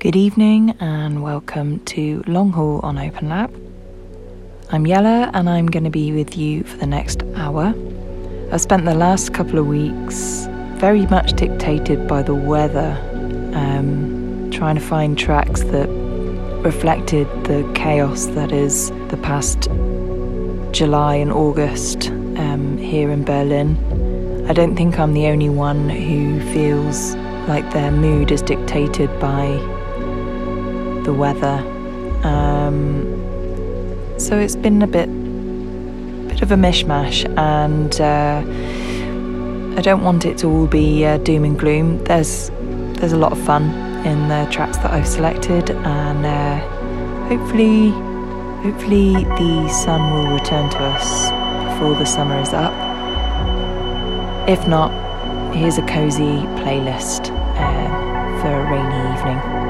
Good evening and welcome to Longhaul on OpenLab. I'm Yella and I'm going to be with you for the next hour. I've spent the last couple of weeks very much dictated by the weather, um, trying to find tracks that reflected the chaos that is the past July and August um, here in Berlin. I don't think I'm the only one who feels like their mood is dictated by the weather. Um, so it's been a bit, bit of a mishmash, and uh, I don't want it to all be uh, doom and gloom. There's, there's a lot of fun in the tracks that I've selected, and uh, hopefully, hopefully the sun will return to us before the summer is up. If not, here's a cozy playlist uh, for a rainy evening.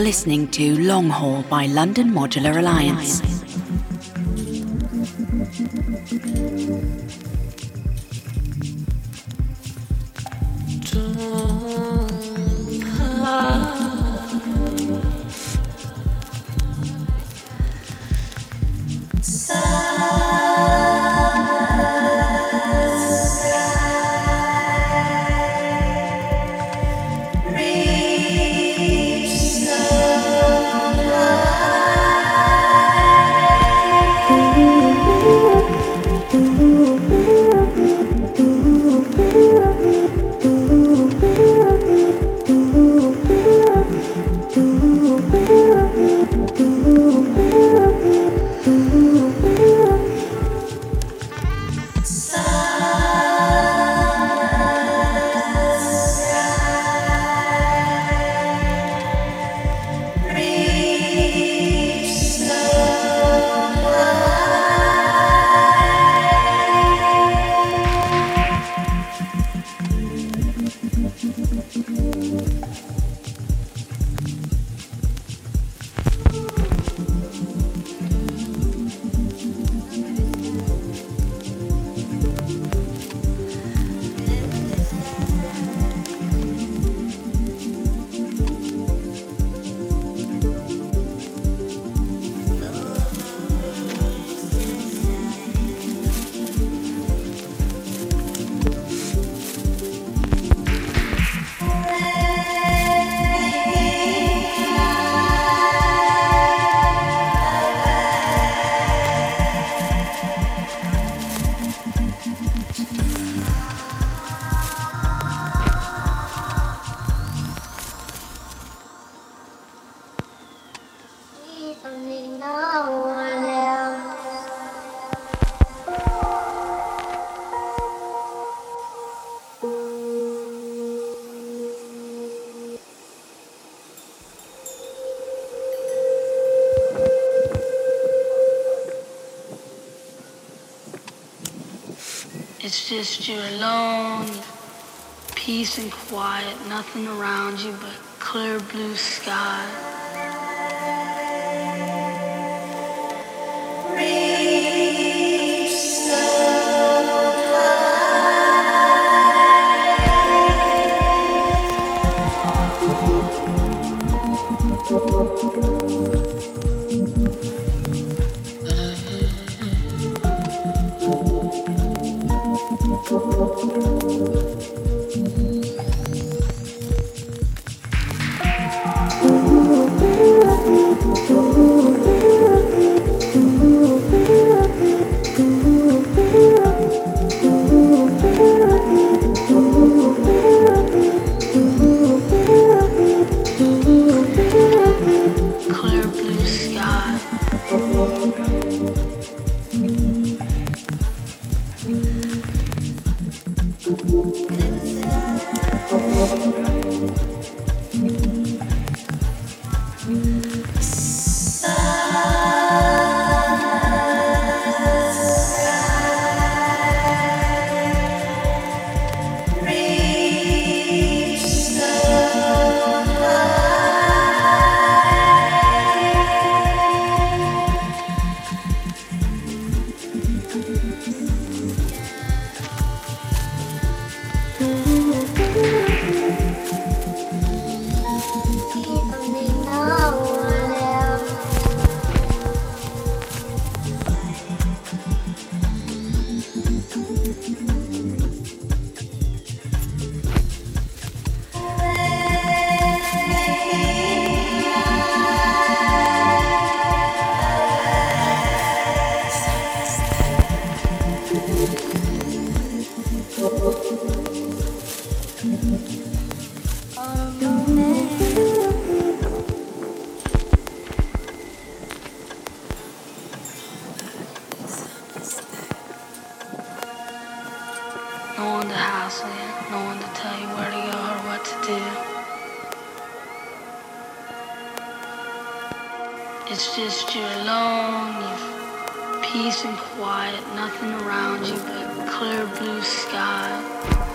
Are listening to Longhaul by London Modular Alliance. Just you alone, peace and quiet, nothing around you but clear blue sky. no one to tell you where to go or what to do. It's just you're alone, you've peace and quiet, nothing around you but clear blue sky.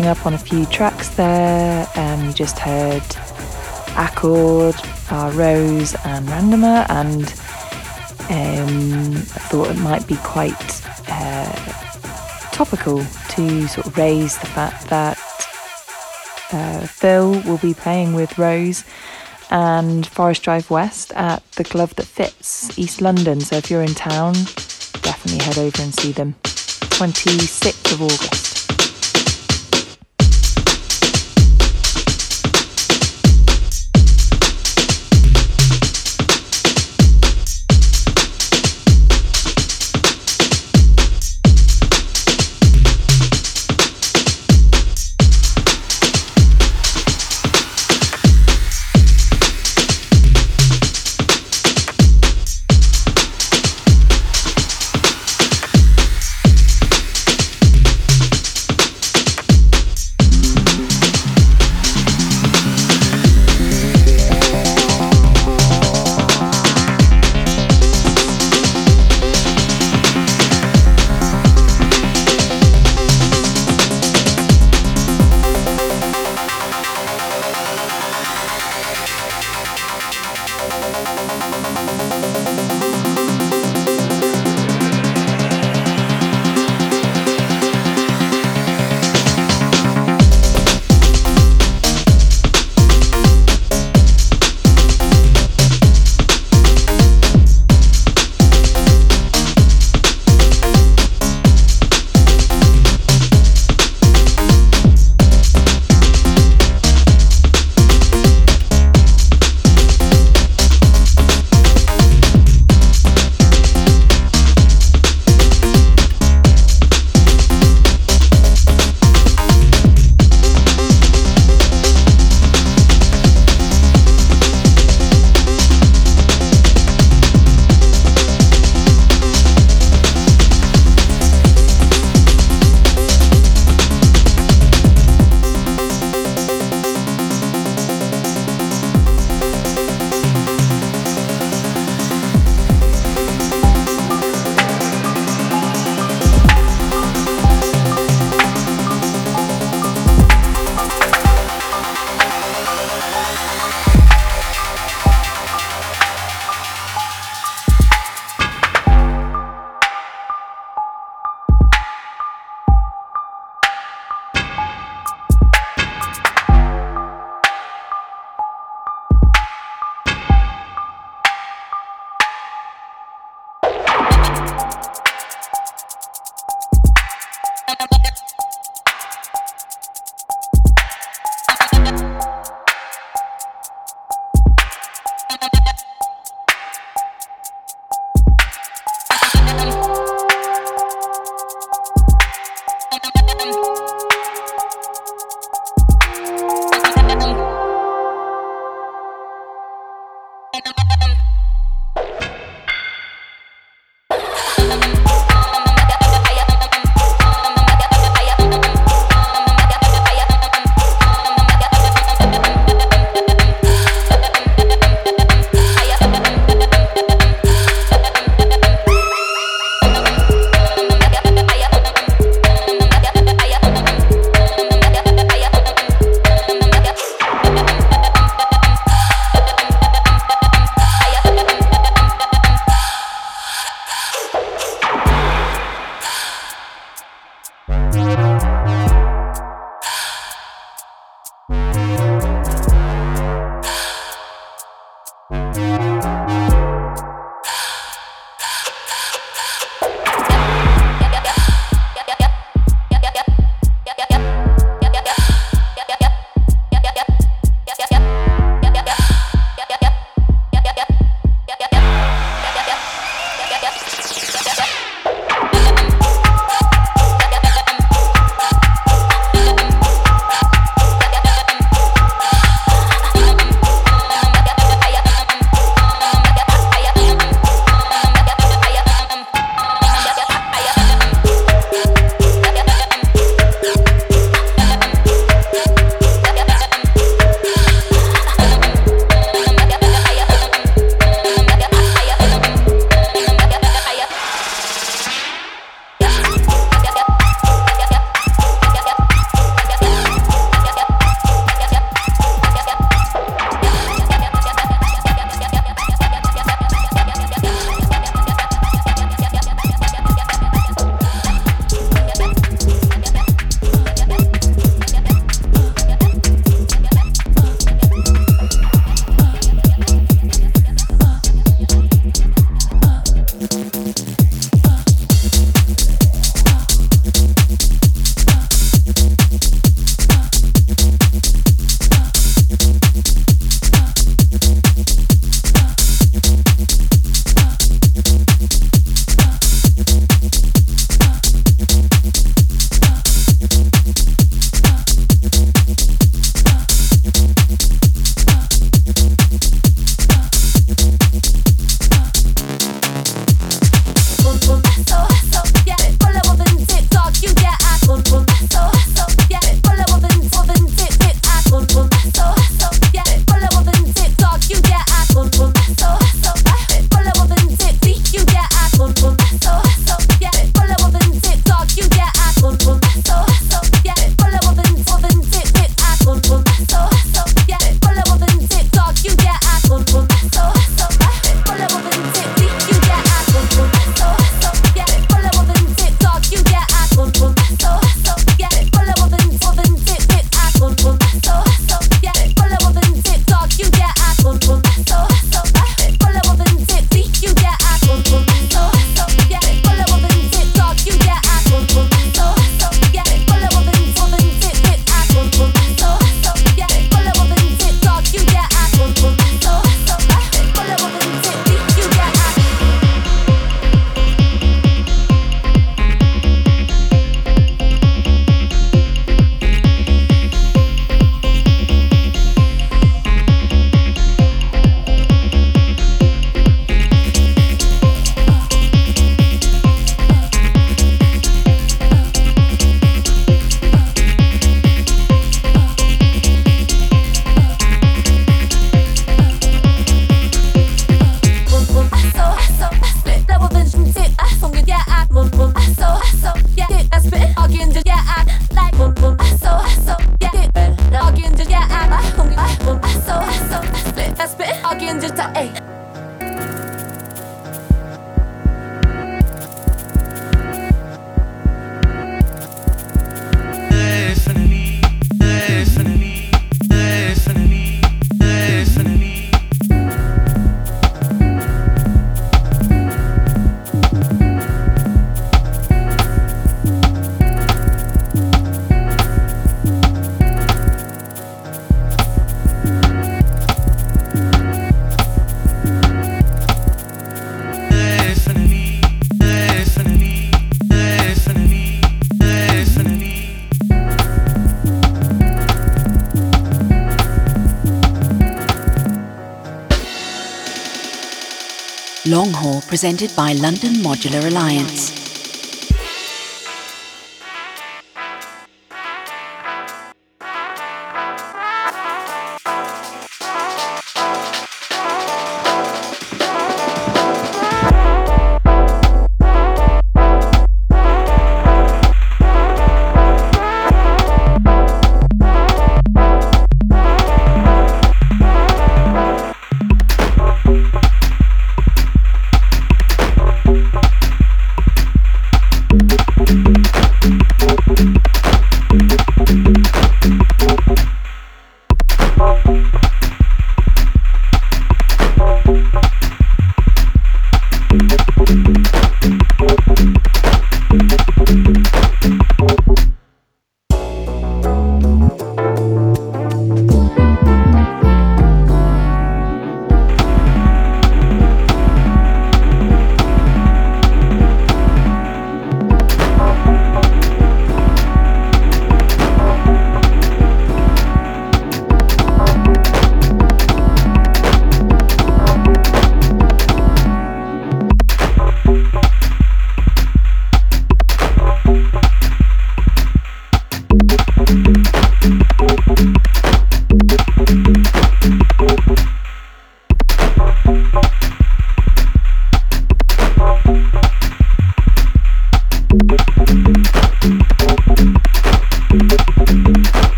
Catching up on a few tracks there. Um, you just heard Accord, uh, Rrose, and Randomer, and um, I thought it might be quite uh, topical to sort of raise the fact that uh, Phil will be playing with Rrose and Forest Drive West at the Glove That Fits, East London. So if you're in town, definitely head over and see them. 26th of August. Presented by London Modular Alliance.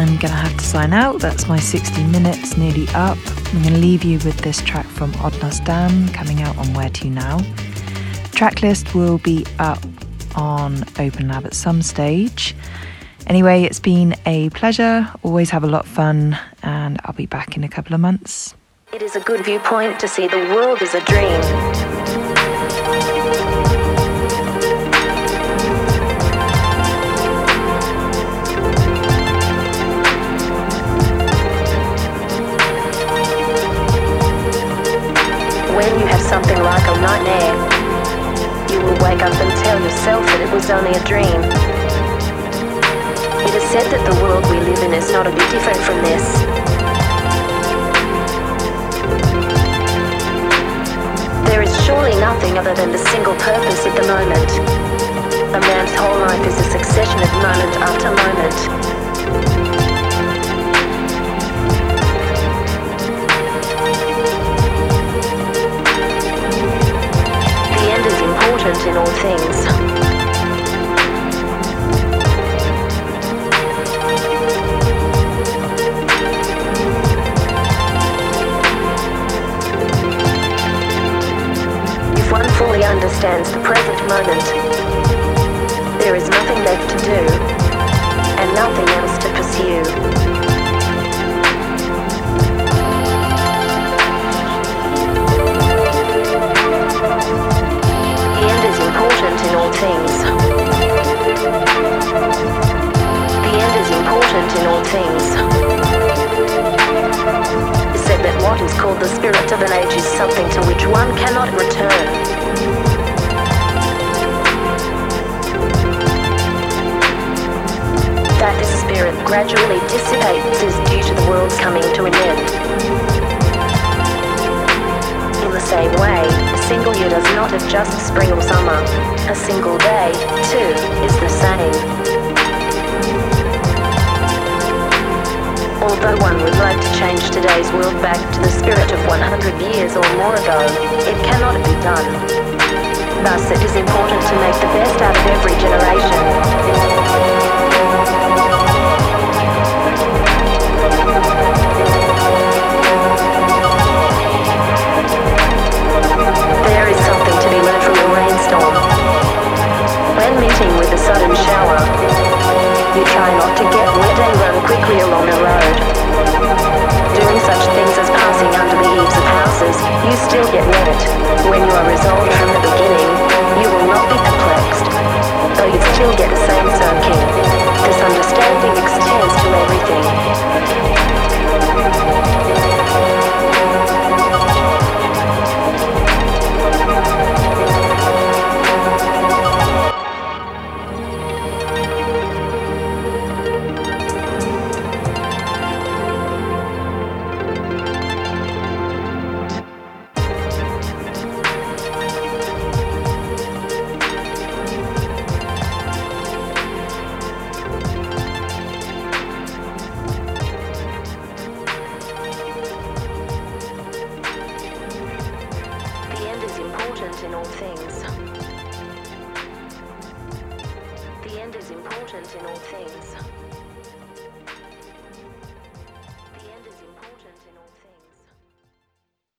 Sign out. That's my 60 minutes nearly up. I'm going to leave you with this track from Odnos Dan coming out on Where To Now. Tracklist will be up on OpenLab at some stage. Anyway, it's been a pleasure. Always have a lot of fun, and I'll be back in a couple of months. It is a good viewpoint to see the world as a dream. Something like a nightmare. You will wake up and tell yourself that it was only a dream. It is said that the world we live in is not a bit different from this. There is surely nothing other than the single purpose of the moment. A man's whole life is a succession of moment after moment. Important in all things. If one fully understands the present moment, there is nothing left to do and nothing else to pursue. In all things. The end is important in all things. It's said that what is called the spirit of an age is something to which one cannot return. That spirit gradually dissipates is due to the world's coming to an end same way, a single year does not have just spring or summer. A single day, too, is the same. Although one would like to change today's world back to the spirit of 100 years or more ago, it cannot be done. Thus, it is important to make the best out of every generation. Meeting with a sudden shower. You try not to get wet and run quickly along a road. Doing such things as passing under the eaves of houses, you still get wet. When you are resolved from the beginning, you will not be perplexed, though you still get the same soaking. This understanding extends to everything.